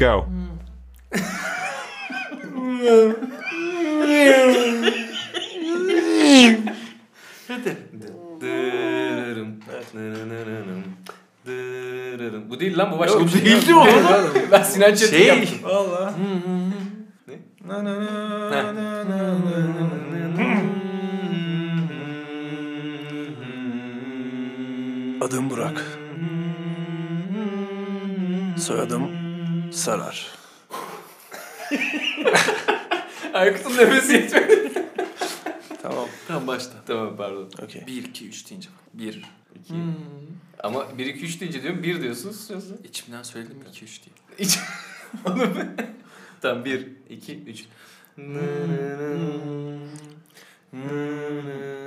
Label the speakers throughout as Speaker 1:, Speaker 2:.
Speaker 1: Go.
Speaker 2: Bu değil lan bu başka
Speaker 3: Yok,
Speaker 2: bir şey.
Speaker 3: değildi o.
Speaker 2: ben Sinan Çetin
Speaker 3: Şey.
Speaker 2: yaptım.
Speaker 3: Valla.
Speaker 2: Ne?
Speaker 3: Na na na
Speaker 2: Ha.
Speaker 3: na na na. Adım Burak. Soyadım Sarar.
Speaker 2: Aykut'un nefesi yetmedi.
Speaker 3: Tamam.
Speaker 2: tamam başla. Tamam pardon.
Speaker 3: Okey.
Speaker 4: 1, 2, 3 deyince. 1.
Speaker 2: 2. Ama 1 2 3 deyince diyorum 1 diyorsun susuyorsun.
Speaker 4: İçimden söyledim 2, 3 diye.
Speaker 2: İç. Onu ben. Tamam 1 2 3.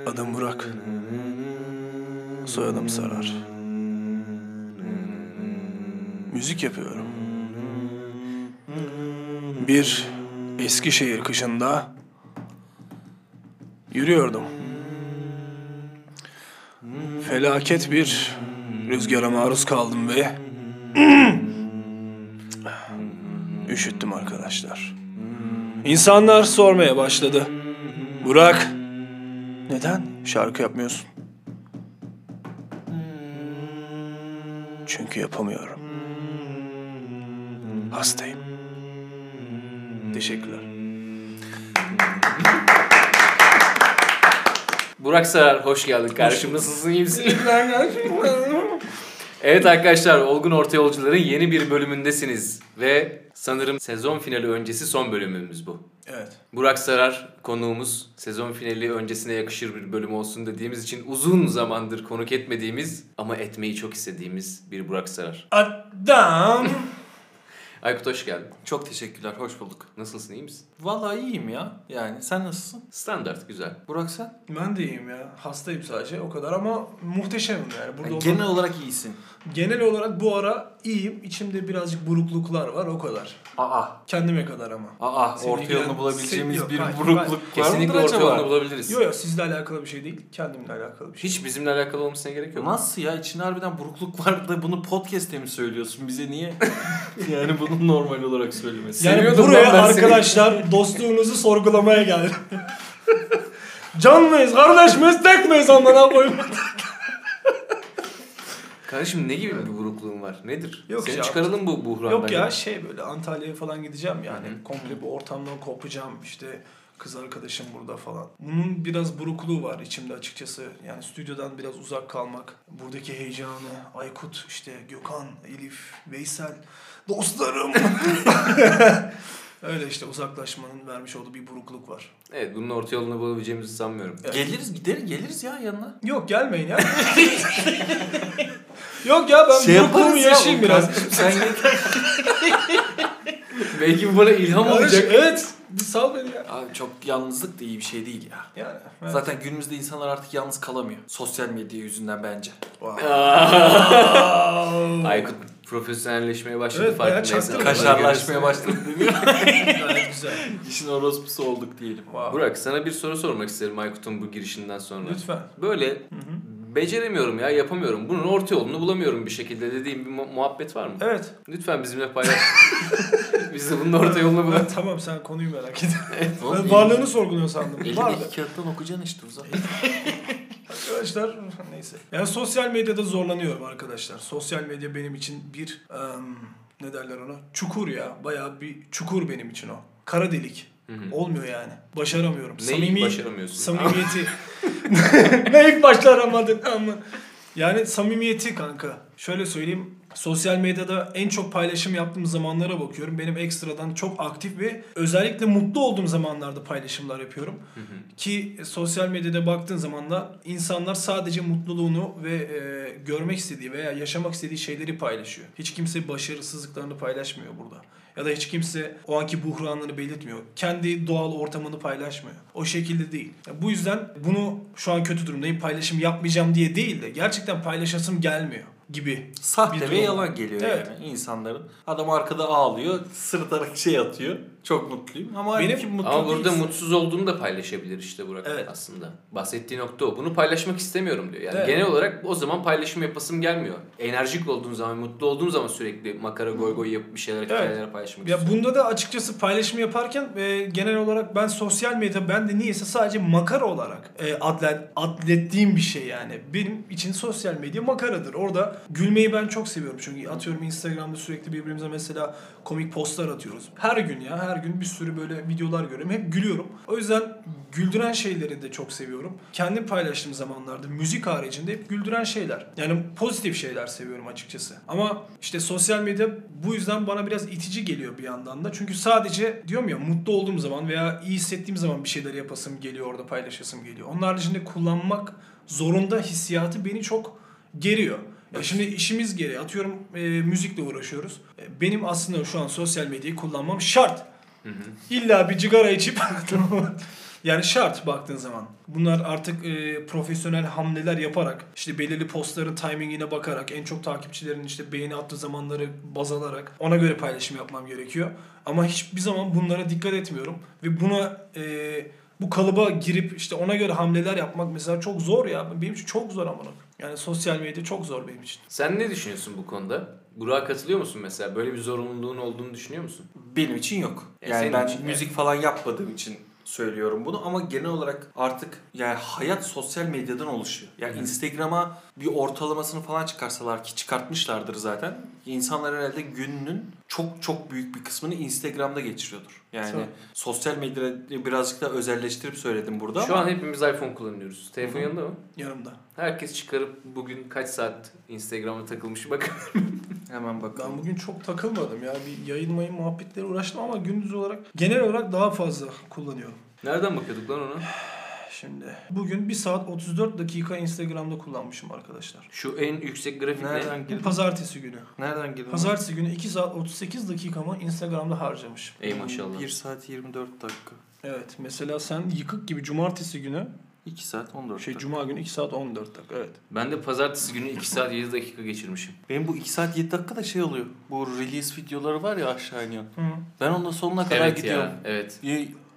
Speaker 3: Adım Burak. Soyadım Sarar. Müzik yapıyorum. Bir Eskişehir kışında yürüyordum. Felaket bir rüzgara maruz kaldım ve üşüttüm arkadaşlar. İnsanlar sormaya başladı. Burak, neden şarkı yapmıyorsun? Çünkü yapamıyorum. Hastayım. Teşekkürler.
Speaker 2: Burak Sarar hoş geldin kardeşim. Nasılsın iyi misin? evet arkadaşlar Olgun Orta Yolcuların yeni bir bölümündesiniz. Ve sanırım sezon finali öncesi son bölümümüz bu.
Speaker 3: Evet.
Speaker 2: Burak Sarar konuğumuz sezon finali öncesine yakışır bir bölüm olsun dediğimiz için uzun zamandır konuk etmediğimiz ama etmeyi çok istediğimiz bir Burak Sarar.
Speaker 3: Adam.
Speaker 2: Aykut hoş geldin.
Speaker 4: Çok teşekkürler, hoş bulduk.
Speaker 2: Nasılsın iyi misin?
Speaker 4: Vallahi iyiyim ya. Yani sen nasılsın?
Speaker 2: Standart güzel.
Speaker 4: Burak sen?
Speaker 3: Ben de iyiyim ya. Hastayım sadece o kadar ama muhteşemim yani. Burada
Speaker 4: Yani genel olarak iyisin.
Speaker 3: Genel olarak bu ara iyiyim. İçimde birazcık burukluklar var o kadar.
Speaker 4: Aa.
Speaker 3: Kendime kadar ama.
Speaker 4: Aa, orta yolunu bulabileceğimiz
Speaker 3: yok,
Speaker 4: bir
Speaker 3: hayır,
Speaker 4: burukluk var
Speaker 2: Kesinlikle
Speaker 4: mıdır
Speaker 2: orta
Speaker 4: acaba?
Speaker 2: yolunu bulabiliriz.
Speaker 3: Yok yok sizle alakalı bir şey değil. Kendimle alakalı bir şey.
Speaker 2: Hiç bizimle alakalı olmasına gerek yok.
Speaker 4: Nasıl ya? İçinde harbiden burukluk var da bunu podcast'te mi söylüyorsun? Bize niye? yani bunu normal olarak söylemesi.
Speaker 3: Yani
Speaker 2: Seviyordum
Speaker 3: buraya
Speaker 2: lan ben seni.
Speaker 3: arkadaşlar dostluğunuzu sorgulamaya geldim. Can mıyız, kardeş tek miyiz amına koyayım?
Speaker 2: Kardeşim ne gibi bir burukluğun var? Nedir?
Speaker 3: Yok
Speaker 2: Seni
Speaker 3: ya.
Speaker 2: çıkaralım bu buhrandan.
Speaker 3: Yok ya
Speaker 2: ya.
Speaker 3: şey böyle Antalya'ya falan gideceğim yani.
Speaker 2: Hı hı.
Speaker 3: Komple bu ortamdan kopacağım işte kız arkadaşım burada falan. Bunun biraz burukluğu var içimde açıkçası. Yani stüdyodan biraz uzak kalmak. Buradaki heyecanı, Aykut, işte Gökhan, Elif, Veysel, dostlarım. Öyle işte uzaklaşmanın vermiş olduğu bir burukluk var.
Speaker 2: Evet bunun orta yolunu bulabileceğimizi sanmıyorum.
Speaker 3: Evet.
Speaker 4: Geliriz gideriz geliriz ya yanına.
Speaker 3: Yok gelmeyin ya. Yok ya ben
Speaker 4: Şey
Speaker 3: burukluğumu yaşayayım biraz.
Speaker 4: Sen yeter.
Speaker 2: Belki bu bana ilham
Speaker 3: Kardeş,
Speaker 2: olacak.
Speaker 3: Evet. Sal beni ya.
Speaker 4: Abi çok yalnızlık da iyi bir şey değil ya.
Speaker 3: Yani. evet.
Speaker 4: Zaten günümüzde insanlar artık yalnız kalamıyor. Sosyal medya yüzünden bence.
Speaker 3: Wow.
Speaker 2: Aykut profesyonelleşmeye başladı
Speaker 3: Evet,
Speaker 2: farkındaysan.
Speaker 4: Kaşarlaşmaya başladı.
Speaker 3: Gayet güzel.
Speaker 4: İşin orospusu olduk diyelim.
Speaker 3: Wow.
Speaker 2: Burak sana bir soru sormak isterim Aykut'un bu girişinden sonra.
Speaker 3: Lütfen.
Speaker 2: Böyle beceremiyorum ya yapamıyorum. Bunun orta yolunu bulamıyorum bir şekilde dediğim bir mu- muhabbet var mı?
Speaker 3: Evet.
Speaker 2: Lütfen bizimle paylaş. Biz de bunun orta yolunu bulalım.
Speaker 3: Tamam sen konuyu merak.
Speaker 4: Oğlum,
Speaker 3: Ben varlığını sorguluyor sandım.
Speaker 4: Elindeki kağıttan okuyacaksın işte uzak.
Speaker 3: Arkadaşlar neyse. Yani sosyal medyada zorlanıyorum arkadaşlar. Sosyal medya benim için bir em, ne derler ona? Çukur ya. Bayağı bir çukur benim için o. Kara delik. Olmuyor yani. Başaramıyorum.
Speaker 2: Neyi başaramıyorsun?
Speaker 3: Samimiyeti. Neyi başaramadın ama. Yani samimiyeti kanka. Şöyle söyleyeyim. Sosyal medyada en çok paylaşım yaptığım zamanlara bakıyorum. Benim ekstradan çok aktif ve özellikle mutlu olduğum zamanlarda paylaşımlar yapıyorum. Ki sosyal medyada baktığın zaman da insanlar sadece mutluluğunu ve e, görmek istediği veya yaşamak istediği şeyleri paylaşıyor. Hiç kimse başarısızlıklarını paylaşmıyor burada. Ya da hiç kimse o anki buhranını belirtmiyor. Kendi doğal ortamını paylaşmıyor. O şekilde değil. Ya bu yüzden bunu şu an kötü durumdayım paylaşım yapmayacağım diye değil de gerçekten paylaşasım gelmiyor. Gibi.
Speaker 4: Sahte ve yalan geliyor
Speaker 3: Evet.
Speaker 4: yani insanların. Adam arkada ağlıyor, sırıtarak şey atıyor. Çok mutluyum ama
Speaker 3: Benim-
Speaker 4: halbuki mutlu
Speaker 2: Ama burada
Speaker 4: değilsin.
Speaker 2: mutsuz olduğunu da paylaşabilir işte Burak
Speaker 3: Evet.
Speaker 2: aslında. Bahsettiği nokta o. Bunu paylaşmak istemiyorum diyor. Yani
Speaker 3: Evet.
Speaker 2: genel olarak o zaman paylaşım yapasım gelmiyor. Enerjik olduğum zaman, mutlu olduğum zaman sürekli makara goy goy yapıp bir şeyler, hikayeler paylaşmak
Speaker 3: Ya
Speaker 2: istiyorum.
Speaker 3: bunda da açıkçası paylaşım yaparken e, genel olarak ben sosyal medya ben de niyeyse sadece makara olarak e, adlet, adlettiğim bir şey yani. Benim için sosyal medya makaradır. Orada gülmeyi ben çok seviyorum. Çünkü atıyorum Instagram'da sürekli birbirimize mesela komik postlar atıyoruz. Her gün ya her gün bir sürü böyle videolar görüyorum. Hep gülüyorum. O yüzden güldüren şeyleri de çok seviyorum. Kendi paylaştığım zamanlarda müzik haricinde hep güldüren şeyler. Yani pozitif şeyler seviyorum açıkçası. Ama işte sosyal medya bu yüzden bana biraz itici geliyor bir yandan da. Çünkü sadece diyorum ya mutlu olduğum zaman veya iyi hissettiğim zaman bir şeyler yapasım geliyor orada paylaşasım geliyor. Onun haricinde kullanmak zorunda hissiyatı beni çok geriyor. Ya şimdi işimiz gereği atıyorum e, müzikle uğraşıyoruz. E, benim aslında şu an sosyal medyayı kullanmam şart. İlla bir cigara içip yani şart baktığın zaman. Bunlar artık e, profesyonel hamleler yaparak işte belirli postların timingine bakarak en çok takipçilerin işte beğeni attığı zamanları baz alarak ona göre paylaşım yapmam gerekiyor. Ama hiçbir zaman bunlara dikkat etmiyorum ve buna e, bu kalıba girip işte ona göre hamleler yapmak mesela çok zor ya. Benim için çok zor amına. Yani sosyal medya çok zor benim için.
Speaker 2: Sen ne düşünüyorsun bu konuda? Burak'a katılıyor musun mesela? Böyle bir zorunluluğun olduğunu düşünüyor musun?
Speaker 4: Benim için yok.
Speaker 2: Ya
Speaker 4: Yani
Speaker 2: senin
Speaker 4: ben
Speaker 2: için,
Speaker 4: müzik falan yapmadığım için söylüyorum bunu ama genel olarak artık yani hayat sosyal medyadan oluşuyor. Yani. Instagram'a bir ortalamasını falan çıkarsalar ki çıkartmışlardır zaten. İnsanlar herhalde gününün çok çok büyük bir kısmını Instagram'da geçiriyordur. Yani
Speaker 3: Tabii.
Speaker 4: sosyal medyayı birazcık daha özelleştirip söyledim burada
Speaker 2: Şu
Speaker 4: ama
Speaker 2: an hepimiz iPhone kullanıyoruz. Telefon yanında mı?
Speaker 3: Yanımda.
Speaker 2: Herkes çıkarıp bugün kaç saat Instagram'a takılmış bak.
Speaker 4: hemen bakalım.
Speaker 3: Ben bugün çok takılmadım ya. Bir yayın mayın muhabbetleri uğraştım ama gündüz olarak genel olarak daha fazla kullanıyorum.
Speaker 2: Nereden bakıyorduk lan ona?
Speaker 3: Şimdi bugün 1 saat 34 dakika Instagram'da kullanmışım arkadaşlar.
Speaker 2: Şu en yüksek grafik ne?
Speaker 4: Nereden
Speaker 3: Bu
Speaker 4: girdin?
Speaker 3: pazartesi günü.
Speaker 4: Nereden girdin?
Speaker 3: Pazartesi günü 2 saat 38 dakikamı Instagram'da harcamışım.
Speaker 2: Ey maşallah.
Speaker 4: 1 saat 24 dakika.
Speaker 3: Evet mesela sen yıkık gibi cumartesi günü
Speaker 4: 2 saat 14
Speaker 3: şey
Speaker 4: dakika.
Speaker 3: cuma günü 2 saat 14 dakika evet.
Speaker 2: Ben de pazartesi günü 2 saat 7 dakika geçirmişim.
Speaker 4: Benim bu 2 saat 7 dakika da şey oluyor. Bu release videoları var ya aşağı iniyor.
Speaker 3: Hı.
Speaker 4: Ben onunla sonuna kadar
Speaker 2: evet
Speaker 4: gidiyorum.
Speaker 2: ya, evet.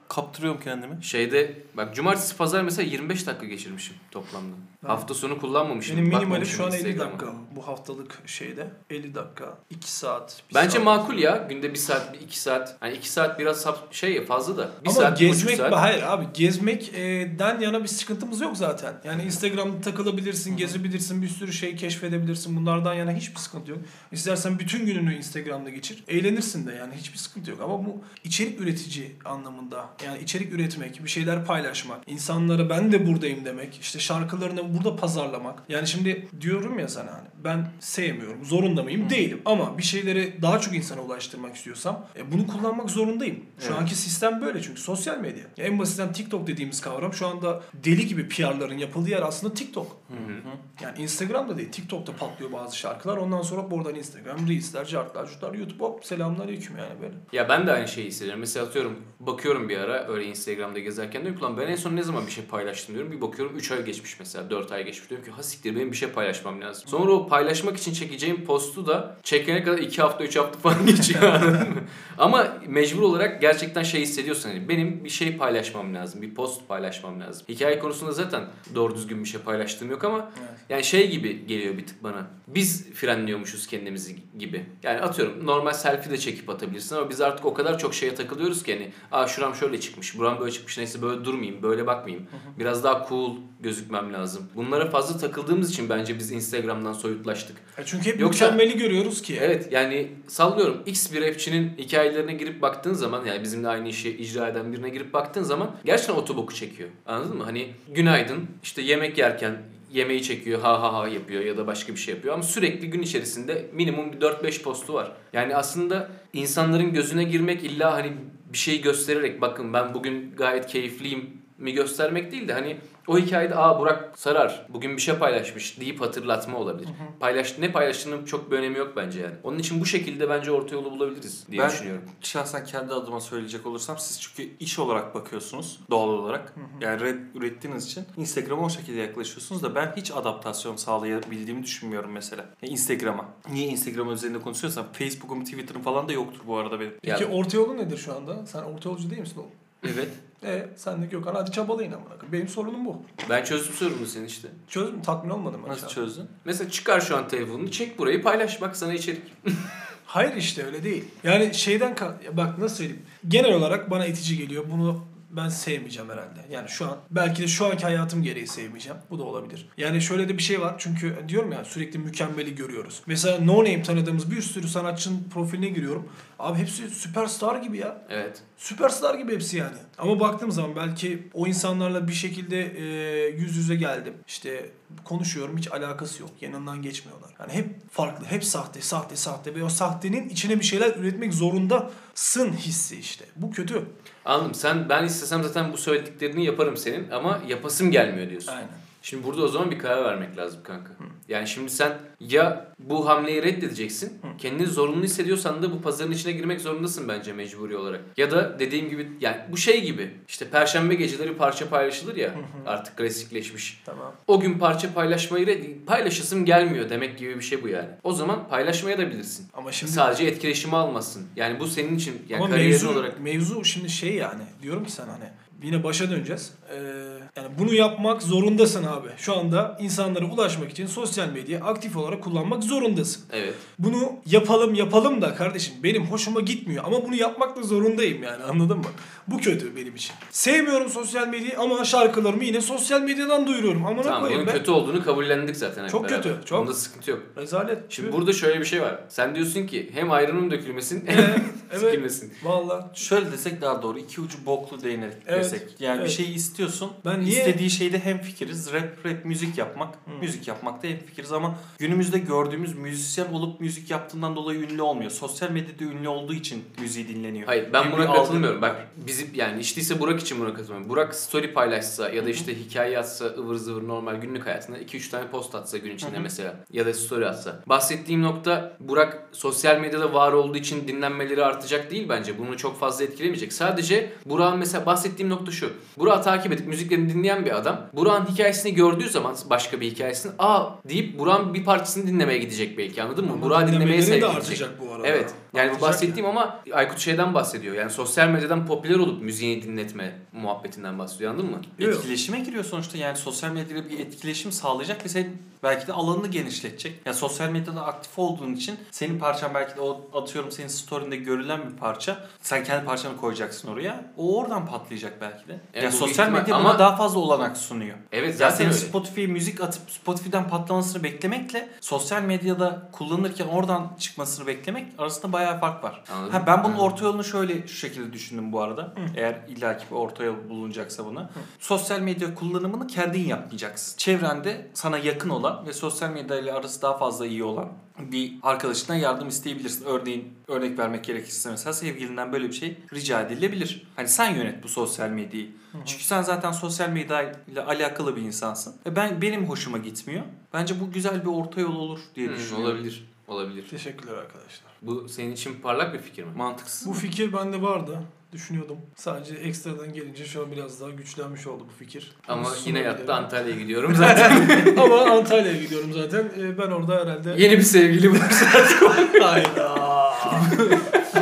Speaker 4: Kaptırıyorum kendimi.
Speaker 2: Şeyde bak cumartesi pazar mesela 25 dakika geçirmişim toplamda.
Speaker 3: Ben-
Speaker 2: Hafta sonu kullanmamışım.
Speaker 3: Benim minimali
Speaker 2: bakmamışım
Speaker 3: şu an 50
Speaker 2: Instagram'a.
Speaker 3: dakika bu haftalık şeyde. 50 dakika, 2 saat.
Speaker 2: Bence
Speaker 3: saat.
Speaker 2: makul ya. Günde 1 saat, 2 saat. Hani 2 saat biraz sap- şey fazla da. 1
Speaker 3: Ama
Speaker 2: saat, 1,5
Speaker 3: gezmek
Speaker 2: saat.
Speaker 3: hayır abi gezmekten yana bir sıkıntımız yok zaten. Yani Instagram'da takılabilirsin, gezebilirsin, bir sürü şey keşfedebilirsin. Bunlardan yana hiçbir sıkıntı yok. İstersen bütün gününü Instagram'da geçir. Eğlenirsin de yani hiçbir sıkıntı yok. Ama bu içerik üretici anlamında. Yani içerik üretmek, bir şeyler paylaşmak, insanlara ben de buradayım demek, işte şarkılarını burada pazarlamak. Yani şimdi diyorum ya sana hani ben sevmiyorum, zorunda mıyım? Değilim. Ama bir şeyleri daha çok insana ulaştırmak istiyorsam e, bunu kullanmak zorundayım. Şu
Speaker 4: Evet.
Speaker 3: anki sistem böyle çünkü sosyal medya. Ya en basitten TikTok dediğimiz kavram şu anda deli gibi PR'ların yapıldığı yer aslında TikTok.
Speaker 2: Hı hı.
Speaker 3: Yani Instagram'da değil TikTok'ta patlıyor bazı şarkılar. Ondan sonra buradan Instagram, Reels'ler, Cart'lar, Şutlar, YouTube hop selamünaleyküm yani böyle.
Speaker 2: Ya ben de aynı şeyi hissediyorum. Mesela atıyorum bakıyorum bir ara öyle Instagram'da gezerken diyorum ki lan ben en son ne zaman bir şey paylaştım diyorum. Bir bakıyorum 3 ay geçmiş mesela 4 ay geçmiş. Diyorum ki ha siktir benim bir şey paylaşmam lazım. Sonra o paylaşmak için çekeceğim postu da çekene kadar 2 hafta 3 hafta falan geçiyor anladın mı? Ama mecbur olarak gerçekten şey hissediyorsun hani benim bir şey paylaşmam lazım. Bir post paylaşmam lazım. Hikaye konusunda zaten doğru düzgün bir şey paylaştığım yok ama
Speaker 3: Evet.
Speaker 2: yani şey gibi geliyor bir tık bana. Biz frenliyormuşuz kendimizi gibi. Yani atıyorum normal selfie de çekip atabilirsin ama biz artık o kadar çok şeye takılıyoruz ki hani aa şuram şöyle çıkmış, buram böyle çıkmış neyse böyle durmayayım, böyle bakmayayım. Biraz daha cool gözükmem lazım. Bunlara fazla takıldığımız için bence biz Instagram'dan soyutlaştık.
Speaker 3: Ya çünkü hep
Speaker 2: Yoksa-
Speaker 3: mükemmeli görüyoruz ki.
Speaker 2: Evet yani sallıyorum X bir rapçinin hikayelerine girip baktığın zaman yani bizimle aynı işi icra eden birine girip baktığın zaman gerçekten otoboku çekiyor. Anladın mı? Hani günaydın işte yemek yerken yemeği çekiyor ha ha ha yapıyor ya da başka bir şey yapıyor ama sürekli gün içerisinde minimum bir 4-5 postu var. Yani aslında insanların gözüne girmek illa hani bir şey göstererek bakın ben bugün gayet keyifliyim mi göstermek değil de hani o hikayede aa Burak Sarar bugün bir şey paylaşmış deyip hatırlatma olabilir. Paylaş ne paylaştığının çok bir önemi yok bence yani. Onun için bu şekilde bence orta yolu bulabiliriz diye
Speaker 4: Ben-
Speaker 2: düşünüyorum.
Speaker 4: Şahsen kendi adıma söyleyecek olursam siz çünkü iş olarak bakıyorsunuz doğal olarak. Yani red, ürettiğiniz için Instagram'a o şekilde yaklaşıyorsunuz da ben hiç adaptasyon sağlayabildiğimi düşünmüyorum mesela. Ya Instagram'a. Niye Instagram üzerinde konuşuyorsam Facebook'um Twitter'ım falan da yoktur bu arada benim.
Speaker 3: Peki orta yolu nedir şu anda? Sen orta yolcu değil misin oğlum?
Speaker 4: Evet.
Speaker 3: E sen de Gökhan hadi çabalayın amına koyayım. Benim sorunum bu.
Speaker 2: Ben çözdüm sorunu senin işte.
Speaker 3: Çözdüm tatmin olmadım.
Speaker 4: Nasıl
Speaker 3: aşağı.
Speaker 4: çözdün?
Speaker 2: Mesela çıkar şu an telefonunu çek burayı paylaş bak sana içerik.
Speaker 3: Hayır işte öyle değil. Yani şeyden ka- ya bak nasıl söyleyeyim. Genel olarak bana itici geliyor. Bunu ben sevmeyeceğim herhalde. Yani şu an belki de şu anki hayatım gereği sevmeyeceğim. Bu da olabilir. Yani şöyle de bir şey var. Çünkü diyorum ya sürekli mükemmeli görüyoruz. Mesela no name tanıdığımız bir sürü sanatçının profiline giriyorum. Abi hepsi süperstar gibi ya.
Speaker 2: Evet.
Speaker 3: Süperstar gibi hepsi yani. Ama baktığım zaman belki o insanlarla bir şekilde e, yüz yüze geldim. İşte konuşuyorum hiç alakası yok. Yanından geçmiyorlar. Yani hep farklı, hep sahte, sahte, sahte ve o sahtenin içine bir şeyler üretmek zorundasın hissi işte. Bu kötü.
Speaker 2: Anladım. Sen ben istesem zaten bu söylediklerini yaparım senin ama yapasım gelmiyor diyorsun.
Speaker 3: Aynen.
Speaker 2: Şimdi burada o zaman bir karar vermek lazım kanka. Yani şimdi sen ya bu hamleyi reddedeceksin. Kendini zorunlu hissediyorsan da bu pazarın içine girmek zorundasın bence mecburi olarak. Ya da dediğim gibi yani bu şey gibi. İşte perşembe geceleri parça paylaşılır ya artık klasikleşmiş.
Speaker 3: Tamam.
Speaker 2: O gün parça paylaşmayı paylaşasım gelmiyor demek gibi bir şey bu yani. O zaman paylaşmaya da bilirsin.
Speaker 3: Ama şimdi
Speaker 2: Sadece etkileşimi almasın. Yani bu senin için yani kariyerin
Speaker 3: mevzu,
Speaker 2: olarak
Speaker 3: mevzu şimdi şey yani diyorum ki sana hani yine başa döneceğiz. Ee, yani bunu yapmak zorundasın abi. Şu anda insanlara ulaşmak için sosyal medyayı aktif olarak kullanmak zorundasın.
Speaker 2: evet.
Speaker 3: Bunu yapalım yapalım da kardeşim benim hoşuma gitmiyor ama bunu yapmakla zorundayım yani anladın mı? Bu kötü benim için. Sevmiyorum sosyal medyayı ama şarkılarımı yine sosyal medyadan duyuruyorum. Amına
Speaker 2: Tamam bunun
Speaker 3: ben.
Speaker 2: kötü olduğunu kabullendik zaten hep
Speaker 3: Çok
Speaker 2: beraber.
Speaker 3: kötü, çok.
Speaker 2: Bunda sıkıntı yok.
Speaker 3: Rezalet.
Speaker 2: Şimdi burada şöyle bir şey var. Sen diyorsun ki hem ayranın dökülmesin hem
Speaker 3: Evet,
Speaker 2: sikilmesin.
Speaker 3: Valla.
Speaker 4: Şöyle desek daha doğru. iki ucu boklu değnerek
Speaker 3: Evet,
Speaker 4: desek. Yani
Speaker 3: evet.
Speaker 4: bir şeyi istiyorsun.
Speaker 3: Ben niye-
Speaker 4: istediği şeyde hem fikiriz. Rap rap müzik yapmak. Müzik yapmakta hem fikiriz ama günümüzde gördüğümüz müzisyen olup müzik yaptığından dolayı ünlü olmuyor. Sosyal medyada ünlü olduğu için müziği dinleniyor.
Speaker 2: Hayır ben
Speaker 4: Gibi
Speaker 2: buna katılmıyorum. Bak bizim yani işte ise Burak için buna katılmıyorum. Burak story paylaşsa ya da işte hikaye atsa ıvır zıvır normal günlük hayatında 2-3 tane post atsa gün içinde mesela ya da story atsa. Bahsettiğim nokta Burak sosyal medyada var olduğu için dinlenmeleri artacak değil bence. Bunu çok fazla etkilemeyecek. Sadece Burak'ın mesela bahsettiğim nokta şu. Burak'ı takip edip müziklerini dinleyen bir adam Burak'ın hikayesini gördüğü zaman başka bir hikayesini aa deyip Burak'ın bir parçasını dinlemeye gidecek belki anladın mı? Burak'ı dinlemeye sevk
Speaker 3: de
Speaker 2: edecek.
Speaker 3: artacak bu arada.
Speaker 2: Evet. Yani bu
Speaker 3: Artacak
Speaker 2: bahsettiğim ama Aykut şeyden bahsediyor. Yani sosyal medyadan popüler olup müziğini dinletme muhabbetinden bahsediyor anladın mı?
Speaker 3: Yok.
Speaker 4: Etkileşime giriyor sonuçta yani sosyal medyada bir etkileşim sağlayacak ve senin belki de alanını genişletecek. Yani sosyal medyada aktif olduğun için senin parçan belki de o atıyorum senin story'inde görülen bir parça. Sen kendi parçanı koyacaksın oraya. O oradan patlayacak belki de.
Speaker 2: Evet,
Speaker 4: yani
Speaker 2: bu
Speaker 4: sosyal medya
Speaker 2: ama-
Speaker 4: buna daha fazla olanak sunuyor.
Speaker 2: Evet
Speaker 4: Ya
Speaker 2: zaten
Speaker 4: senin
Speaker 2: öyle.
Speaker 4: Spotify'ye müzik atıp Spotify'dan patlamasını beklemekle sosyal medyada kullanırken oradan çıkmasını beklemek arasında bayağı fark var.
Speaker 2: Anladım.
Speaker 4: Ha, ben bunun
Speaker 2: Hı.
Speaker 4: orta yolunu şöyle şu şekilde düşündüm bu arada. Eğer illaki bir orta yol bulunacaksa buna. Sosyal medya kullanımını kendin yapmayacaksın. Çevrende sana yakın olan ve sosyal medya ile arası daha fazla iyi olan bir arkadaşından yardım isteyebilirsin. Örneğin örnek vermek gerekirse mesela sevgilinden böyle bir şey rica edilebilir. Hani sen yönet bu sosyal medyayı. Çünkü sen zaten sosyal medya ile alakalı bir insansın. E ben benim hoşuma gitmiyor. Bence bu güzel bir orta yol olur diye
Speaker 2: Hı,
Speaker 4: düşünüyorum.
Speaker 2: olabilir. Olabilir.
Speaker 3: Teşekkürler arkadaşlar.
Speaker 2: Bu senin için parlak bir fikir mi?
Speaker 4: Mantıksız.
Speaker 3: Bu fikir bende vardı. Düşünüyordum. Sadece ekstradan gelince şu an biraz daha güçlenmiş oldu bu fikir.
Speaker 2: Ama yine yattı
Speaker 3: sunabilirim.
Speaker 2: Antalya'ya gidiyorum zaten.
Speaker 3: Ama Antalya'ya gidiyorum zaten. Ee, ben orada herhalde...
Speaker 2: Yeni bir sevgili bulursa
Speaker 3: Hayda.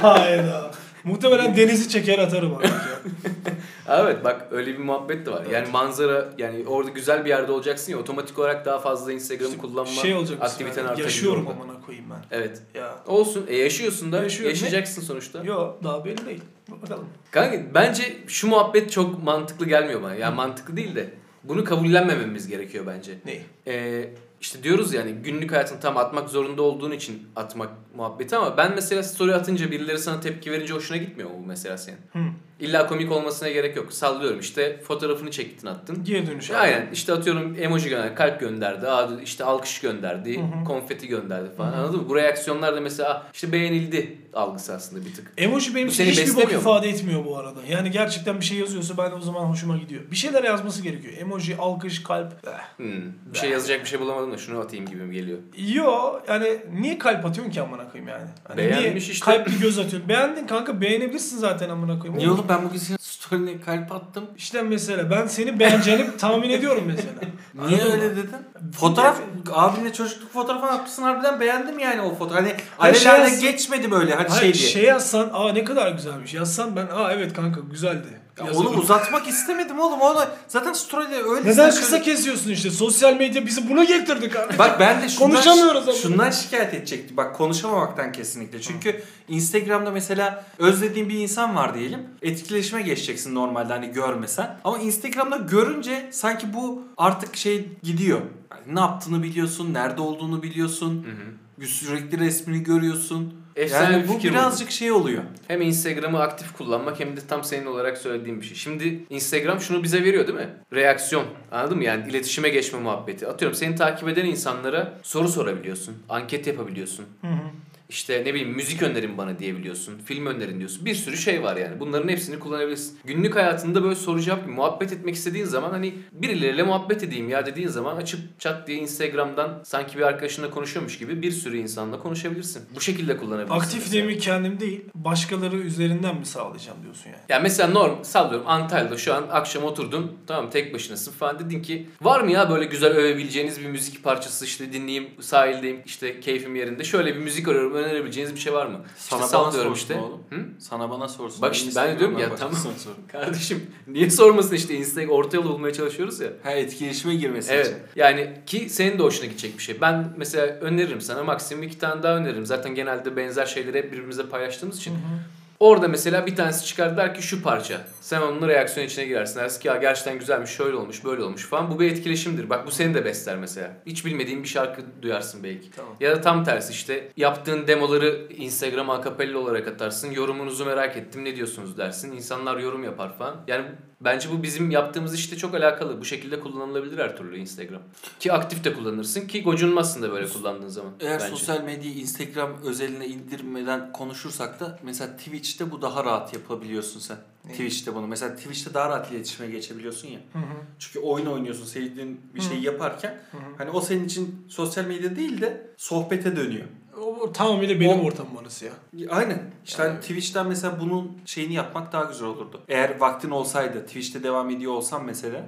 Speaker 3: Hayda. Muhtemelen denizi çeker atarım artık ya.
Speaker 2: Evet bak öyle bir muhabbet de var. Yani manzara yani orada güzel bir yerde olacaksın ya otomatik olarak daha fazla Instagram'ı kullanma
Speaker 3: Şey olacak
Speaker 2: aktiviten
Speaker 3: mesela,
Speaker 2: artabiliyor.
Speaker 3: Yaşıyorum
Speaker 2: orada.
Speaker 3: amına koyayım ben.
Speaker 2: Evet.
Speaker 3: Ya.
Speaker 2: Olsun. E yaşıyorsun da
Speaker 3: Yaşıyorum.
Speaker 2: yaşayacaksın sonuçta.
Speaker 3: Yo daha belli değil. Bakalım.
Speaker 2: Kanka bence şu muhabbet çok mantıklı gelmiyor bana. Yani mantıklı değil de bunu kabullenmememiz gerekiyor bence.
Speaker 3: Ne?
Speaker 2: Ee, işte diyoruz yani günlük hayatını tam atmak zorunda olduğun için atmak muhabbeti ama ben mesela story atınca birileri sana tepki verince hoşuna gitmiyor mu bu mesela senin?
Speaker 3: Hı.
Speaker 2: İlla komik olmasına gerek yok. Sallıyorum işte fotoğrafını çektin attın.
Speaker 3: Geri dönüş.
Speaker 2: Aynen işte atıyorum emoji gönder, kalp gönderdi, işte alkış gönderdi, konfeti gönderdi falan anladın mı? Bu reaksiyonlar da mesela işte beğenildi algısı aslında bir tık.
Speaker 3: Emoji benim için hiçbir bok ifade etmiyor bu arada. Yani gerçekten bir şey yazıyorsa ben de o zaman hoşuma gidiyor. Bir şeyler yazması gerekiyor. Emoji, alkış, kalp. Eh.
Speaker 2: Hmm, bir şey yazacak bir şey bulamadım da şunu atayım gibi mi geliyor?
Speaker 3: Yo yani niye kalp atıyorsun ki amına koyayım yani? Hani
Speaker 2: Beğenmiş
Speaker 3: niye
Speaker 2: işte.
Speaker 3: kalp bir göz atıyorsun? Beğendin kanka beğenebilirsin zaten amına koyayım.
Speaker 4: Niye oğlum ben bugün senin story'ine kalp attım.
Speaker 3: İşte mesela ben seni beğeneceğini tahmin ediyorum mesela.
Speaker 4: Niye
Speaker 3: Anladın
Speaker 4: öyle
Speaker 3: mı?
Speaker 4: dedin? Fotoğraf abinle çocukluk fotoğrafı atmışsın harbiden beğendim yani o fotoğraf. Hani
Speaker 3: şey
Speaker 4: alelade
Speaker 3: yaz-
Speaker 4: geçmedi böyle hadi
Speaker 3: Hayır,
Speaker 4: şey diye.
Speaker 3: şey yazsan aa ne kadar güzelmiş. Yazsan ben aa evet kanka güzeldi.
Speaker 4: Ya onu uzatmak istemedim oğlum. Onu zaten story'de öyle
Speaker 3: Neden kısa
Speaker 4: şöyle-
Speaker 3: kesiyorsun işte? Sosyal medya bizi buna getirdi kanka.
Speaker 4: Bak ben de şundan,
Speaker 3: Konuşamıyoruz ama.
Speaker 4: şundan şikayet edecektim. Bak konuşamamaktan kesinlikle. Çünkü Instagram'da mesela özlediğin bir insan var diyelim. Etkileşime geçeceksin normalde hani görmesen. Ama Instagram'da görünce sanki bu artık şey gidiyor. Yani ne yaptığını biliyorsun, nerede olduğunu biliyorsun. Sürekli resmini görüyorsun.
Speaker 2: Efsane
Speaker 4: yani
Speaker 2: bir
Speaker 4: bu birazcık şey oluyor.
Speaker 2: Hem Instagram'ı aktif kullanmak hem de tam senin olarak söylediğim bir şey. Şimdi Instagram şunu bize veriyor değil mi? Reaksiyon. Anladın mı? Yani iletişime geçme muhabbeti. Atıyorum seni takip eden insanlara soru sorabiliyorsun. Anket yapabiliyorsun.
Speaker 3: Hı hı.
Speaker 2: İşte ne bileyim müzik önerin bana diyebiliyorsun. Film önerin diyorsun. Bir sürü şey var yani. Bunların hepsini kullanabilirsin. Günlük hayatında böyle soru cevap muhabbet etmek istediğin zaman hani birileriyle muhabbet edeyim ya dediğin zaman açıp çat diye Instagram'dan sanki bir arkadaşınla konuşuyormuş gibi bir sürü insanla konuşabilirsin. Bu şekilde kullanabilirsin. mesela.
Speaker 3: Aktifliğimi kendim değil, başkaları üzerinden mi sağlayacağım diyorsun yani?
Speaker 2: Ya mesela norm sallıyorum Antalya'da şu an akşam oturdun tamam tek başınasın falan dedin ki var mı ya böyle güzel övebileceğiniz bir müzik parçası işte dinleyeyim sahildeyim işte keyfim yerinde şöyle bir müzik arıyorum önerebileceğiniz bir şey var mı?
Speaker 4: Sana
Speaker 2: işte
Speaker 4: bana sorsun
Speaker 2: işte.
Speaker 4: oğlum.
Speaker 2: Hı?
Speaker 4: Sana bana sorsun.
Speaker 2: Bak işte ben diyorum ya tamam. Kardeşim niye sormasın işte Instagram orta yolu bulmaya çalışıyoruz ya.
Speaker 4: Ha etkileşime girmesi
Speaker 2: Evet.
Speaker 4: için.
Speaker 2: Yani ki senin de hoşuna gidecek bir şey. Ben mesela öneririm sana maksimum iki tane daha öneririm. Zaten genelde benzer şeyleri hep birbirimizle paylaştığımız için. Orada mesela bir tanesi çıkar der ki şu parça. Sen onunla reaksiyon içine girersin. Dersin ki ya gerçekten güzelmiş, şöyle olmuş, böyle olmuş falan. Bu bir etkileşimdir. Bak bu seni de besler mesela. Hiç bilmediğin bir şarkı duyarsın belki.
Speaker 3: Tamam.
Speaker 2: Ya da tam tersi işte yaptığın demoları Instagram'a akapella olarak atarsın. Yorumunuzu merak ettim ne diyorsunuz dersin. İnsanlar yorum yapar falan. Yani bence bu bizim yaptığımız işte çok alakalı. Bu şekilde kullanılabilir her türlü Instagram. Ki aktif de kullanırsın ki gocunmazsın da böyle kullandığın zaman.
Speaker 4: Eğer
Speaker 2: bence.
Speaker 4: sosyal medyayı Instagram özeline indirmeden konuşursak da mesela Twitch'te bu daha rahat yapabiliyorsun sen.
Speaker 3: Ne?
Speaker 4: Twitch'te bunu. Mesela Twitch'te daha rahat iletişime geçebiliyorsun ya.
Speaker 3: Hı hı.
Speaker 4: Çünkü oyun oynuyorsun, sevdiğin bir şeyi yaparken
Speaker 3: Hı hı.
Speaker 4: hani o senin için sosyal medya değil de sohbete dönüyor.
Speaker 3: O tamamıyla benim
Speaker 4: O-
Speaker 3: ortamım orası ya.
Speaker 4: Aynen. İşte hani
Speaker 3: Yani-
Speaker 4: Twitch'ten mesela bunun şeyini yapmak daha güzel olurdu. Eğer vaktin olsaydı, Twitch'te devam ediyor olsam mesela
Speaker 3: Hı hı.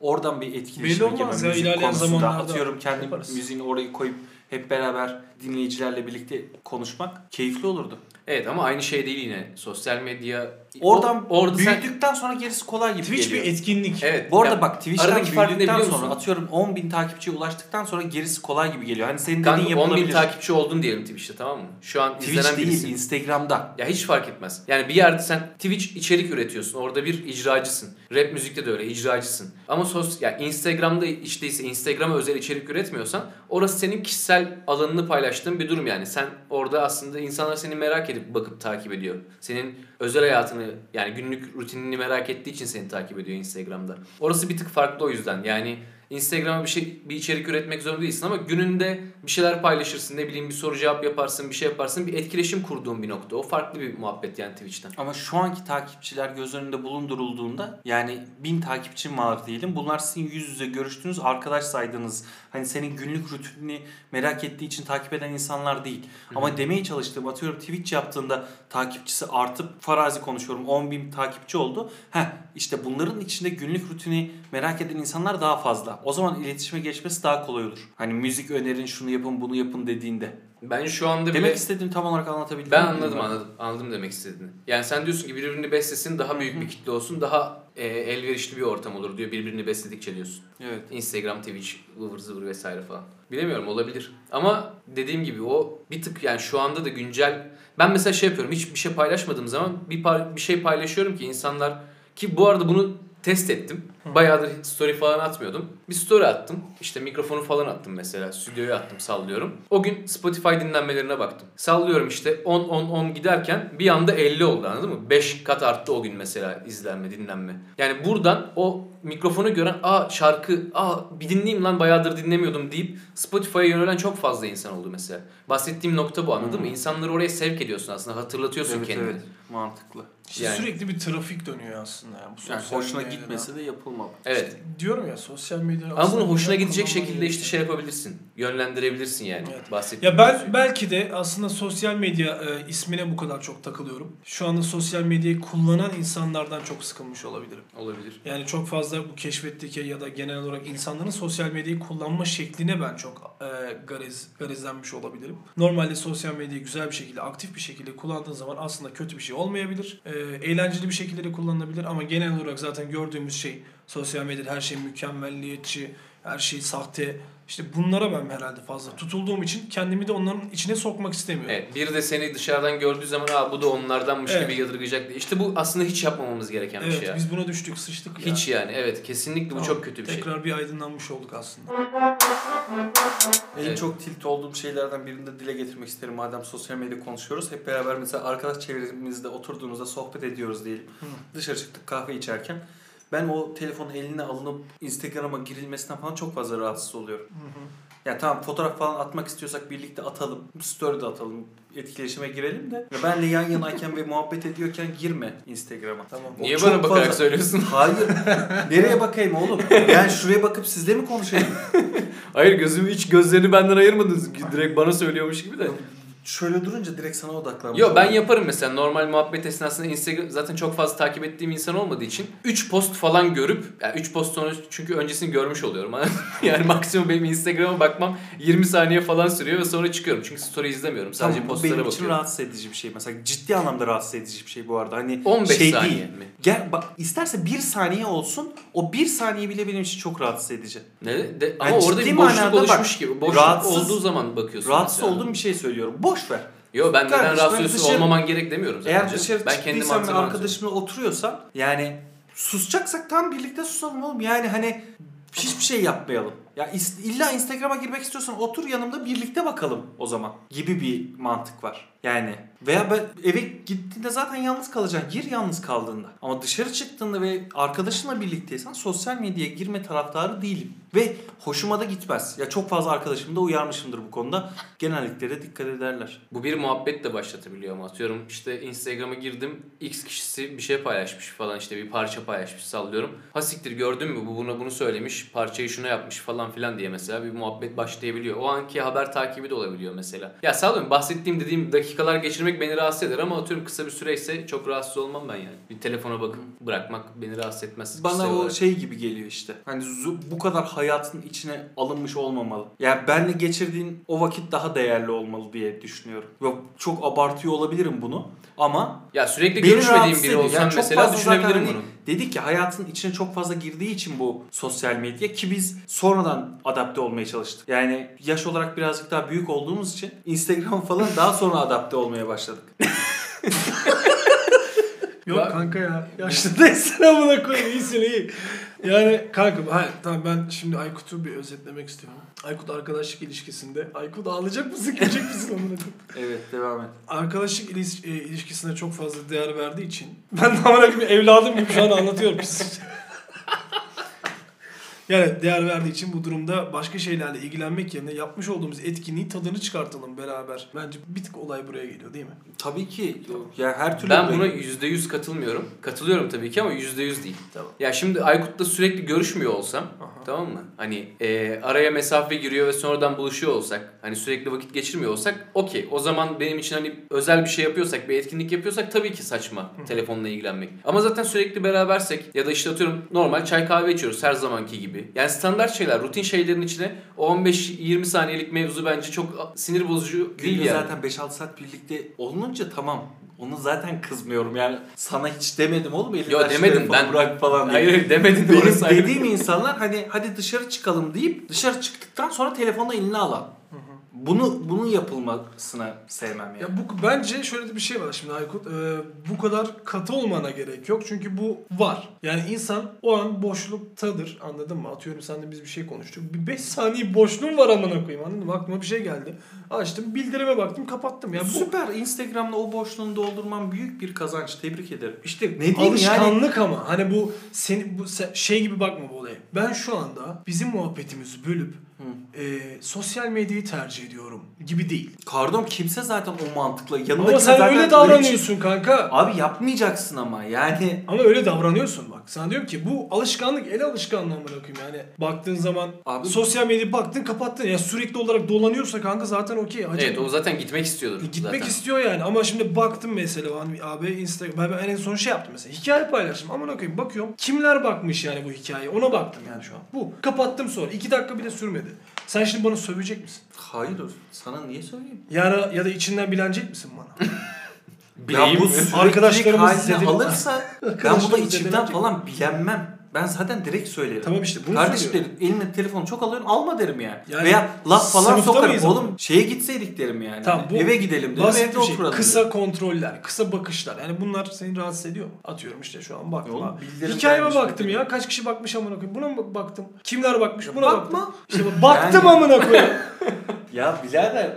Speaker 4: oradan bir etkileşime girmem. Müzik
Speaker 3: ilerleyen
Speaker 4: konusunda
Speaker 3: zamanlarda
Speaker 4: atıyorum kendi
Speaker 3: yaparız.
Speaker 4: müziğini orayı koyup hep beraber dinleyicilerle birlikte konuşmak keyifli olurdu.
Speaker 2: Evet ama aynı şey değil yine. Sosyal medya
Speaker 4: Oradan
Speaker 2: O- orada sen
Speaker 4: büyüdükten sonra gerisi kolay gibi
Speaker 3: Twitch
Speaker 4: geliyor.
Speaker 3: bir etkinlik.
Speaker 2: Evet.
Speaker 4: Bu arada
Speaker 2: Ya,
Speaker 4: bak Twitch'ten büyüdükten sonra atıyorum 10 bin takipçiye ulaştıktan sonra gerisi kolay gibi geliyor. Hani senin dediğin
Speaker 2: Kanka 10 bin
Speaker 4: yapılabilir.
Speaker 2: takipçi oldun diyelim Twitch'te tamam mı? Şu an
Speaker 4: Twitch
Speaker 2: izlenen
Speaker 4: değil,
Speaker 2: birisin.
Speaker 4: Instagram'da.
Speaker 2: Ya hiç fark etmez. Yani bir yerde sen Twitch içerik üretiyorsun. Orada bir icracısın. Rap müzikte de öyle icracısın. Ama sos yani Instagram'da işte ise Instagram'a özel içerik üretmiyorsan orası senin kişisel alanını paylaştığın bir durum yani. Sen orada aslında insanlar seni merak edip bakıp takip ediyor. Senin özel hayatını yani günlük rutinini merak ettiği için seni takip ediyor Instagram'da. Orası bir tık farklı o yüzden. Yani Instagram'a bir şey bir içerik üretmek zorunda değilsin ama gününde bir şeyler paylaşırsın. Ne bileyim bir soru cevap yaparsın, bir şey yaparsın. Bir etkileşim kurduğun bir nokta. O farklı bir muhabbet yani Twitch'ten.
Speaker 4: Ama şu anki takipçiler göz önünde bulundurulduğunda yani bin takipçin var diyelim. Bunlar sizin yüz yüze görüştüğünüz arkadaş saydığınız hani senin günlük rutinini merak ettiği için takip eden insanlar değil. Ama demeye çalıştığım atıyorum Twitch yaptığında takipçisi artıp farazi konuşuyorum 10 bin takipçi oldu. Heh işte bunların içinde günlük rutini merak eden insanlar daha fazla. O zaman iletişime geçmesi daha kolay olur. Hani müzik önerin şunu yapın bunu yapın dediğinde.
Speaker 2: Ben şu anda bile...
Speaker 4: Demek istediğimi tam olarak anlatabildim.
Speaker 2: Ben anladım anladım. Anladım demek istediğini. Yani sen diyorsun ki birbirini beslesin daha büyük bir kitle olsun daha e, elverişli bir ortam olur diyor birbirini besledikçe diyorsun.
Speaker 4: Evet.
Speaker 2: Instagram, Twitch, ıvır zıvır vesaire falan. Bilemiyorum olabilir. Ama dediğim gibi o bir tık yani şu anda da güncel. Ben mesela şey yapıyorum hiçbir şey paylaşmadığım zaman bir, par- bir şey paylaşıyorum ki insanlar ki bu arada bunu test ettim. Bayağıdır story falan atmıyordum. Bir story attım. İşte mikrofonu falan attım mesela. Stüdyoya attım sallıyorum. O gün Spotify dinlenmelerine baktım. Sallıyorum işte 10 10 10 giderken bir anda 50 oldu anladın mı? 5 kat arttı o gün mesela izlenme, dinlenme. Yani buradan o mikrofonu gören aa şarkı aa bir dinleyeyim lan bayağıdır dinlemiyordum deyip Spotify'a yönelen çok fazla insan oldu mesela. Bahsettiğim nokta bu anladın mı? İnsanları oraya sevk ediyorsun aslında hatırlatıyorsun
Speaker 4: Evet,
Speaker 2: kendini.
Speaker 4: evet. Mantıklı.
Speaker 3: İşte
Speaker 2: Yani-
Speaker 3: sürekli bir trafik dönüyor aslında. Yani bu
Speaker 4: Yani
Speaker 3: sosyal
Speaker 4: hoşuna
Speaker 3: medyada.
Speaker 4: gitmese de yapılmalı.
Speaker 2: Evet.
Speaker 3: Diyorum ya sosyal medya
Speaker 2: Ama bunu hoşuna gidecek şekilde işte şey yapabilirsin. Yönlendirebilirsin yani.
Speaker 3: Evet.
Speaker 2: Bahsettiğim
Speaker 3: Ya ben
Speaker 2: mevzuyu.
Speaker 3: belki de aslında sosyal medya e, ismine bu kadar çok takılıyorum. Şu anda sosyal medyayı kullanan insanlardan çok sıkılmış olabilirim.
Speaker 2: olabilir.
Speaker 3: Yani çok fazla bu keşfetteki ya da genel olarak insanların sosyal medyayı kullanma şekline ben çok e, gariz, garizlenmiş olabilirim. Normalde sosyal medyayı güzel bir şekilde, aktif bir şekilde kullandığın zaman aslında kötü bir şey olmayabilir. E, eğlenceli bir şekilde de kullanılabilir ama genel olarak zaten gördüğümüz şey sosyal medyada her şey mükemmelliyetçi, her şey sahte. İşte bunlara ben herhalde fazla tutulduğum için kendimi de onların içine sokmak istemiyorum.
Speaker 2: Evet, biri de seni dışarıdan gördüğü zaman Aa, bu da onlardanmış
Speaker 3: Evet.
Speaker 2: gibi yadırgayacak. İşte bu aslında hiç yapmamamız gereken bir
Speaker 3: Evet,
Speaker 2: şey. ya.
Speaker 3: biz buna düştük, sıçtık ya.
Speaker 2: Hiç yani evet kesinlikle bu
Speaker 3: Tamam,
Speaker 2: çok kötü bir şey.
Speaker 3: Tekrar bir aydınlanmış olduk aslında.
Speaker 4: En
Speaker 2: Evet.
Speaker 4: çok tilt olduğum şeylerden birini de dile getirmek isterim madem sosyal medya konuşuyoruz. Hep beraber mesela arkadaş çevremizde oturduğumuzda sohbet ediyoruz diyelim.
Speaker 3: Hı.
Speaker 4: Dışarı çıktık kahve içerken. Ben o telefon eline alınıp Instagram'a girilmesinden falan çok fazla rahatsız oluyorum.
Speaker 3: Hı hı.
Speaker 4: Ya tamam fotoğraf falan atmak istiyorsak birlikte atalım. Story de atalım. Etkileşime girelim de. Ya benle yan yanayken ve muhabbet ediyorken girme Instagram'a.
Speaker 3: Tamam.
Speaker 4: O
Speaker 2: Niye bana bakarak
Speaker 4: fazla-
Speaker 2: söylüyorsun?
Speaker 4: Hayır. Nereye bakayım oğlum? Yani şuraya bakıp sizle mi konuşayım?
Speaker 2: Hayır gözümü hiç gözlerini benden ayırmadınız. Direkt bana söylüyormuş gibi de.
Speaker 4: Şöyle durunca direkt sana odaklanmış.
Speaker 2: Yo ben yaparım mesela normal muhabbet esnasında Instagram zaten çok fazla takip ettiğim insan olmadığı için 3 post falan görüp yani 3 post sonra çünkü öncesini görmüş oluyorum. yani maksimum benim Instagram'a bakmam 20 saniye falan sürüyor ve sonra çıkıyorum. Çünkü story izlemiyorum. Sadece
Speaker 4: Tamam,
Speaker 2: postlara
Speaker 4: benim için
Speaker 2: bakıyorum.
Speaker 4: rahatsız edici bir şey. Mesela ciddi anlamda rahatsız edici bir şey bu arada. Hani
Speaker 2: 15
Speaker 4: şey
Speaker 2: saniye
Speaker 4: değil.
Speaker 2: mi?
Speaker 4: Gel bak isterse bir saniye olsun. O bir saniye bile benim için çok rahatsız edici.
Speaker 2: Ne? De, ama
Speaker 4: Yani
Speaker 2: orada bir boşluk oluşmuş
Speaker 4: bak,
Speaker 2: gibi. Boşluk
Speaker 4: rahatsız-
Speaker 2: olduğu zaman bakıyorsun.
Speaker 4: Rahatsız
Speaker 2: mesela.
Speaker 4: olduğum bir şey söylüyorum. Boş ver.
Speaker 2: Yo ben neden
Speaker 4: Kardeşim,
Speaker 2: rahatsız
Speaker 4: ben
Speaker 2: oluyorsun
Speaker 4: dışarı-
Speaker 2: olmaman gerek demiyorum zaten.
Speaker 4: Eğer dışarı
Speaker 2: ben kendi
Speaker 4: çıktıysam ve arkadaşımla oturuyorsam yani susacaksak tam birlikte susalım oğlum. Yani hani hiçbir şey yapmayalım. Ya illa Instagram'a girmek istiyorsan otur yanımda birlikte bakalım o zaman gibi bir mantık var. Yani veya ben eve gittiğinde zaten yalnız kalacaksın. Gir yalnız kaldığında. Ama dışarı çıktığında ve arkadaşınla birlikteysen sosyal medyaya girme taraftarı değilim. Ve hoşuma da gitmez. Ya çok fazla arkadaşım da uyarmışımdır bu konuda. Genellikle de dikkat ederler.
Speaker 2: Bu bir muhabbet de başlatabiliyor ama atıyorum işte Instagram'a girdim X kişisi bir şey paylaşmış falan işte bir parça paylaşmış sallıyorum. Ha siktir gördün mü bu buna bunu söylemiş parçayı şuna yapmış falan filan diye mesela bir muhabbet başlayabiliyor. O anki haber takibi de olabiliyor mesela. Ya sallıyorum bahsettiğim dediğim dakikalar geçirmek beni rahatsız eder ama atıyorum kısa bir süreyse çok rahatsız olmam ben yani. Bir telefona bakıp bırakmak beni rahatsız etmez.
Speaker 4: Bana o
Speaker 2: olarak.
Speaker 4: şey gibi geliyor işte. Hani bu kadar hayatın içine alınmış olmamalı. Yani benle geçirdiğin o vakit daha değerli olmalı diye düşünüyorum. Yok çok abartıyor olabilirim bunu ama
Speaker 2: Ya sürekli görüşmediğim biri olsam
Speaker 4: Yani
Speaker 2: mesela düşünebilirim
Speaker 4: hani
Speaker 2: bunu.
Speaker 4: Dedik ki hayatın içine çok fazla girdiği için bu sosyal medya ki biz sonradan adapte olmaya çalıştık. Yani yaş olarak birazcık daha büyük olduğumuz için Instagram falan daha sonra adapte olmaya başladık.
Speaker 3: Yok
Speaker 2: Bak-
Speaker 3: kanka ya. Yaşlı değilsin amına koyayım. İyisin iyi. Yani kanka hayır tamam ben şimdi Aykut'u bir özetlemek istiyorum. Aykut arkadaşlık ilişkisinde. Aykut ağlayacak mısın? Gülecek misin amına koyayım?
Speaker 4: Evet devam et.
Speaker 3: Arkadaşlık ilis- e, ilişkisine çok fazla değer verdiği için ben amına koyayım evladım gibi şu an anlatıyorum. Yani değer verdiği için bu durumda başka şeylerle ilgilenmek yerine yapmış olduğumuz etkinliğin tadını çıkartalım beraber. Bence bir tık olay buraya geliyor değil mi?
Speaker 4: Tabii ki ya her türlü
Speaker 2: Ben buna %100 katılmıyorum. Katılıyorum tabii ki ama %100 değil.
Speaker 3: Tamam.
Speaker 2: Ya şimdi Aykut'la sürekli görüşmüyor olsam
Speaker 3: Aha.
Speaker 2: tamam mı? Hani e, araya mesafe giriyor ve sonradan buluşuyor olsak hani sürekli vakit geçirmiyor olsak okey. O zaman benim için hani özel bir şey yapıyorsak bir etkinlik yapıyorsak tabii ki saçma telefonla ilgilenmek. Ama zaten sürekli berabersek ya da işte atıyorum normal çay kahve içiyoruz her zamanki gibi. Yani standart şeyler rutin şeylerin içine o 15-20 saniyelik mevzu bence çok sinir bozucu değil
Speaker 4: Günde
Speaker 2: yani.
Speaker 4: zaten 5-6 saat birlikte olunca tamam. Onu zaten kızmıyorum yani. Sana hiç demedim oğlum elinden
Speaker 2: Yo, demedim, ben-
Speaker 4: bırak falan diye.
Speaker 2: Hayır hayır demedin de
Speaker 4: Benim dediğim insanlar hani hadi dışarı çıkalım deyip dışarı çıktıktan sonra telefonu eline alan. Bunu bunun yapılmasına sevmem yani.
Speaker 3: Ya bu bence şöyle de bir şey var şimdi Aykut. Ee, bu kadar katı olmana gerek yok. Çünkü bu var. Yani insan o an boşluktadır. Anladın mı? Atıyorum senle biz bir şey konuştuk. Bir 5 saniye boşluğum var amına koyayım. Anladın mı? Aklıma bir şey geldi. Açtım, bildirime baktım, kapattım. Ya bu
Speaker 4: Süper. Instagram'da o boşluğunu doldurman büyük bir kazanç. Tebrik ederim.
Speaker 3: İşte
Speaker 4: Ne diyeyim
Speaker 3: alışkanlık ama hani bu seni bu sen- şey gibi bakma bu olaya. Ben şu anda bizim muhabbetimizi bölüp e, sosyal medyayı tercih ediyorum gibi değil.
Speaker 4: Kardom kimse zaten o mantıkla. Yanındaki
Speaker 3: Ama sen öyle davranıyorsun kanka.
Speaker 4: Abi yapmayacaksın ama yani.
Speaker 3: Ama öyle davranıyorsun bak. Sana diyorum ki bu alışkanlık el alışkanlığı bırakayım yani. Baktığın zaman
Speaker 4: Abi-
Speaker 3: sosyal medyaya baktın kapattın. Ya sürekli olarak dolanıyorsa kanka zaten okey. Hacı-
Speaker 2: Evet o zaten gitmek istiyordur.
Speaker 3: Gitmek
Speaker 2: zaten.
Speaker 3: istiyor yani ama şimdi baktım mesela hani abi Instagram ben, ben en son şey yaptım mesela hikaye paylaştım aman okuyayım bakıyorum kimler bakmış yani bu hikayeye ona baktım yani şu an bu kapattım sonra iki dakika bile sürmedi sen şimdi bana sövecek misin?
Speaker 4: Hayır. Sana niye söyleyeyim?
Speaker 3: Ya, ya da içinden bilenecek misin bana?
Speaker 2: Bileyim
Speaker 4: ya bu
Speaker 3: Arkadaşlarımız
Speaker 4: haline alırsa ben
Speaker 3: Arkadaşlarımız
Speaker 4: burada içimden falan bilenmem. Ben zaten direkt söylerim.
Speaker 3: tamam işte bunu
Speaker 4: Kardeşim
Speaker 3: söylüyorum.
Speaker 4: derim eline telefonu çok alıyorsun alma derim yani.
Speaker 3: Yani
Speaker 4: Veya laf falan sokarım.
Speaker 3: mıyız ama?
Speaker 4: Oğlum şeye gitseydik derim yani.
Speaker 3: Tamam, bu
Speaker 4: Eve gidelim derim
Speaker 3: Basit
Speaker 4: evde
Speaker 3: şey.
Speaker 4: oturalım
Speaker 3: Kısa
Speaker 4: derim.
Speaker 3: kontroller, kısa bakışlar. Yani bunlar seni rahatsız ediyor? Atıyorum işte şu an baktım.
Speaker 4: Oğlum,
Speaker 3: Hikayeme baktım ya. Kaç kişi bakmış amına koyayım. Buna mı baktım? Kimler bakmış? Buna
Speaker 4: bakma.
Speaker 3: baktım. İşte bak- baktım
Speaker 4: Yani-
Speaker 3: amına koyayım.
Speaker 4: Ya birader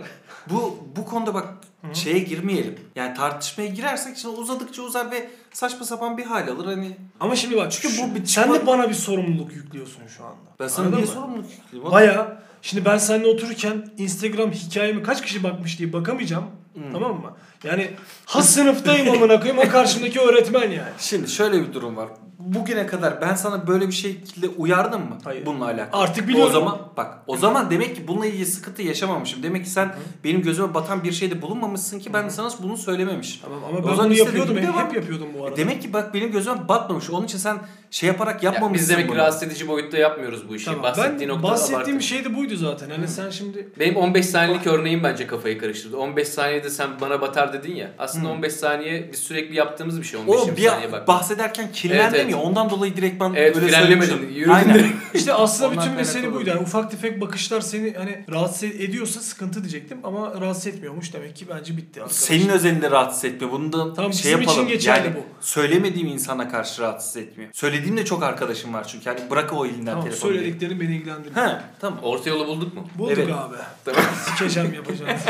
Speaker 4: bu bu konuda bak şeye girmeyelim. Yani tartışmaya girersek şimdi uzadıkça uzar ve saçma sapan bir hal alır hani.
Speaker 3: Ama şimdi bak
Speaker 4: Çünkü
Speaker 3: çünkü
Speaker 4: bu bir
Speaker 3: sen de
Speaker 4: çıkma-
Speaker 3: bana bir sorumluluk yüklüyorsun şu anda.
Speaker 4: Ben sana
Speaker 3: Anladın
Speaker 4: niye
Speaker 3: mı?
Speaker 4: sorumluluk yükleyeyim? oğlum?
Speaker 3: Baya şimdi ben seninle otururken Instagram hikayeme kaç kişi bakmış diye bakamayacağım.
Speaker 4: Hmm.
Speaker 3: Tamam mı? Yani ha sınıftayım amına koyayım ha karşımdaki öğretmen yani.
Speaker 4: Şimdi şöyle bir durum var. Bugüne kadar ben sana böyle bir şekilde uyardım mı?
Speaker 3: Hayır.
Speaker 4: Bununla alakalı.
Speaker 3: Artık biliyorum.
Speaker 4: O zaman bak o zaman demek ki bununla ilgili sıkıntı yaşamamışım. Demek ki sen benim gözüme batan bir şeyde bulunmamışsın ki ben de sana bunu söylememişim.
Speaker 3: Tamam ama
Speaker 4: O
Speaker 3: ben
Speaker 4: zaman
Speaker 3: bunu yapıyordum.
Speaker 4: gibi
Speaker 3: Hep, yapıyordum bu arada.
Speaker 4: E demek ki bak benim gözüme batmamış. Onun için sen şey yaparak
Speaker 2: Ya
Speaker 4: yapmamışsın
Speaker 2: biz demek ki
Speaker 4: bunu.
Speaker 2: rahatsız edici boyutta yapmıyoruz bu işi.
Speaker 3: Tamam.
Speaker 2: Bahsettiğin
Speaker 3: Ben
Speaker 2: noktada
Speaker 3: bahsettiğim
Speaker 2: abartın.
Speaker 3: şey de buydu zaten. Hani sen şimdi
Speaker 2: Benim 15 saniyelik örneğim bence kafayı karıştırdı. 15 saniyede sen bana batar dedin ya. Aslında 15 saniye biz sürekli yaptığımız bir şey 15
Speaker 4: O
Speaker 2: saniye
Speaker 4: bir
Speaker 2: bak.
Speaker 4: bahsederken kirlendim
Speaker 2: Evet, evet.
Speaker 4: Ya ondan dolayı direkt ben
Speaker 2: Evet,
Speaker 4: öyle
Speaker 2: yürüdün
Speaker 4: Aynen.
Speaker 3: İşte aslında bütün mesele buydu. Yani ufak tefek bakışlar seni hani rahatsız ediyorsa sıkıntı diyecektim ama rahatsız etmiyormuş demek ki bence bitti arkadaş.
Speaker 4: Senin özelinde rahatsız etmiyor. Bunu da
Speaker 3: Tamam,
Speaker 4: şey
Speaker 3: bizim için
Speaker 4: yapalım.
Speaker 3: geçerli
Speaker 4: yani
Speaker 3: bu.
Speaker 4: söylemediğim insana karşı rahatsız etmiyor. Söylediğim de çok arkadaşım var çünkü. Yani bırak o elinden
Speaker 3: Tamam
Speaker 4: telefonu. diye.
Speaker 3: söylediklerin beni ilgilendirmiyor.
Speaker 4: He tamam.
Speaker 2: Orta yolu bulduk mu?
Speaker 3: Bulduk
Speaker 4: Evet.
Speaker 3: abi.
Speaker 2: Tamam.
Speaker 3: Sikeceğim yapacağım.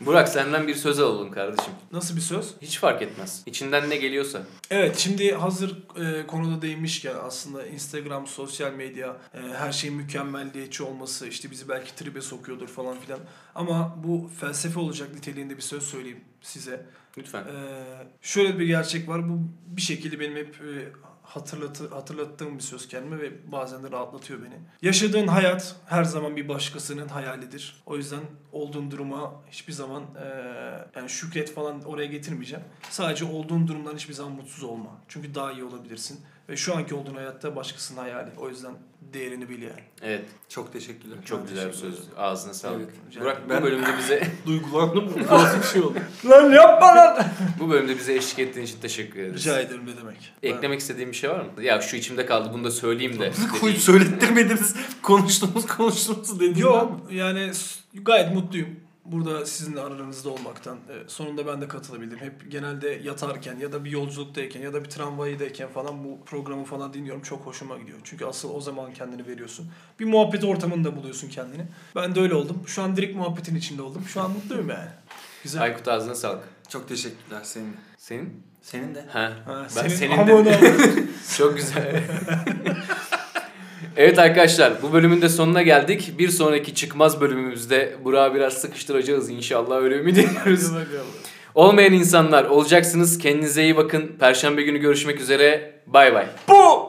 Speaker 2: Burak senden bir söz alalım kardeşim.
Speaker 3: Nasıl bir söz?
Speaker 2: Hiç fark etmez. İçinden ne geliyorsa.
Speaker 3: Evet şimdi hazır e, konuda değinmişken aslında Instagram, sosyal medya e, her şeyin mükemmelliyetçi olması işte bizi belki tribe sokuyordur falan filan. Ama bu felsefe olacak niteliğinde bir söz söyleyeyim size.
Speaker 2: Lütfen.
Speaker 3: Ee, şöyle bir gerçek var. Bu bir şekilde benim hep e, hatırlatı, hatırlattığım bir söz kendime ve bazen de rahatlatıyor beni. Yaşadığın hayat her zaman bir başkasının hayalidir. O yüzden olduğun duruma hiçbir zaman e, yani şükret falan oraya getirmeyeceğim. Sadece olduğun durumdan hiçbir zaman mutsuz olma. Çünkü daha iyi olabilirsin. Ve şu anki olduğun hayatta başkasının hayali. O yüzden değerini bil yani.
Speaker 2: Evet.
Speaker 4: Çok teşekkürler.
Speaker 2: Çok güzel bir söz. Ağzına sağlık.
Speaker 4: Evet,
Speaker 2: Burak
Speaker 4: ederim.
Speaker 2: bu
Speaker 4: Ben-
Speaker 2: bölümde bize
Speaker 4: Duygulandım. Nasıl bir şey oldu?
Speaker 3: Lan yapma lan!
Speaker 2: bu bölümde bize eşlik ettiğin için teşekkür ederiz.
Speaker 3: Rica ederim ne demek.
Speaker 2: Eklemek istediğin bir şey var mı? Ya şu içimde kaldı bunu da söyleyeyim de.
Speaker 4: Koyup
Speaker 2: dediğin.
Speaker 4: söylettirmediniz. Konuştuğumuz konuştuğumuz dediğim?
Speaker 3: Yok yani gayet mutluyum. Burada sizinle aranızda olmaktan. Ee, sonunda ben de katılabildim. Hep genelde yatarken ya da bir yolculuktayken ya da bir tramvaydayken falan bu programı falan dinliyorum. Çok hoşuma gidiyor. Çünkü asıl o zaman kendini veriyorsun. Bir muhabbet ortamında buluyorsun kendini. Ben de öyle oldum. Şu an direkt muhabbetin içinde oldum. Şu an mutluyum yani. Güzel.
Speaker 2: Aykut ağzına sağlık.
Speaker 4: Çok teşekkürler senin.
Speaker 2: Senin?
Speaker 4: Senin de.
Speaker 2: Ha.
Speaker 3: Ha,
Speaker 2: ben
Speaker 3: senin
Speaker 2: senin de. Çok güzel. evet arkadaşlar bu bölümün de sonuna geldik. Bir sonraki çıkmaz bölümümüzde Burak'ı biraz sıkıştıracağız inşallah öyle ümit ediyoruz. Olmayan insanlar olacaksınız. Kendinize iyi bakın. Perşembe günü görüşmek üzere. Bay bay.
Speaker 3: Bu!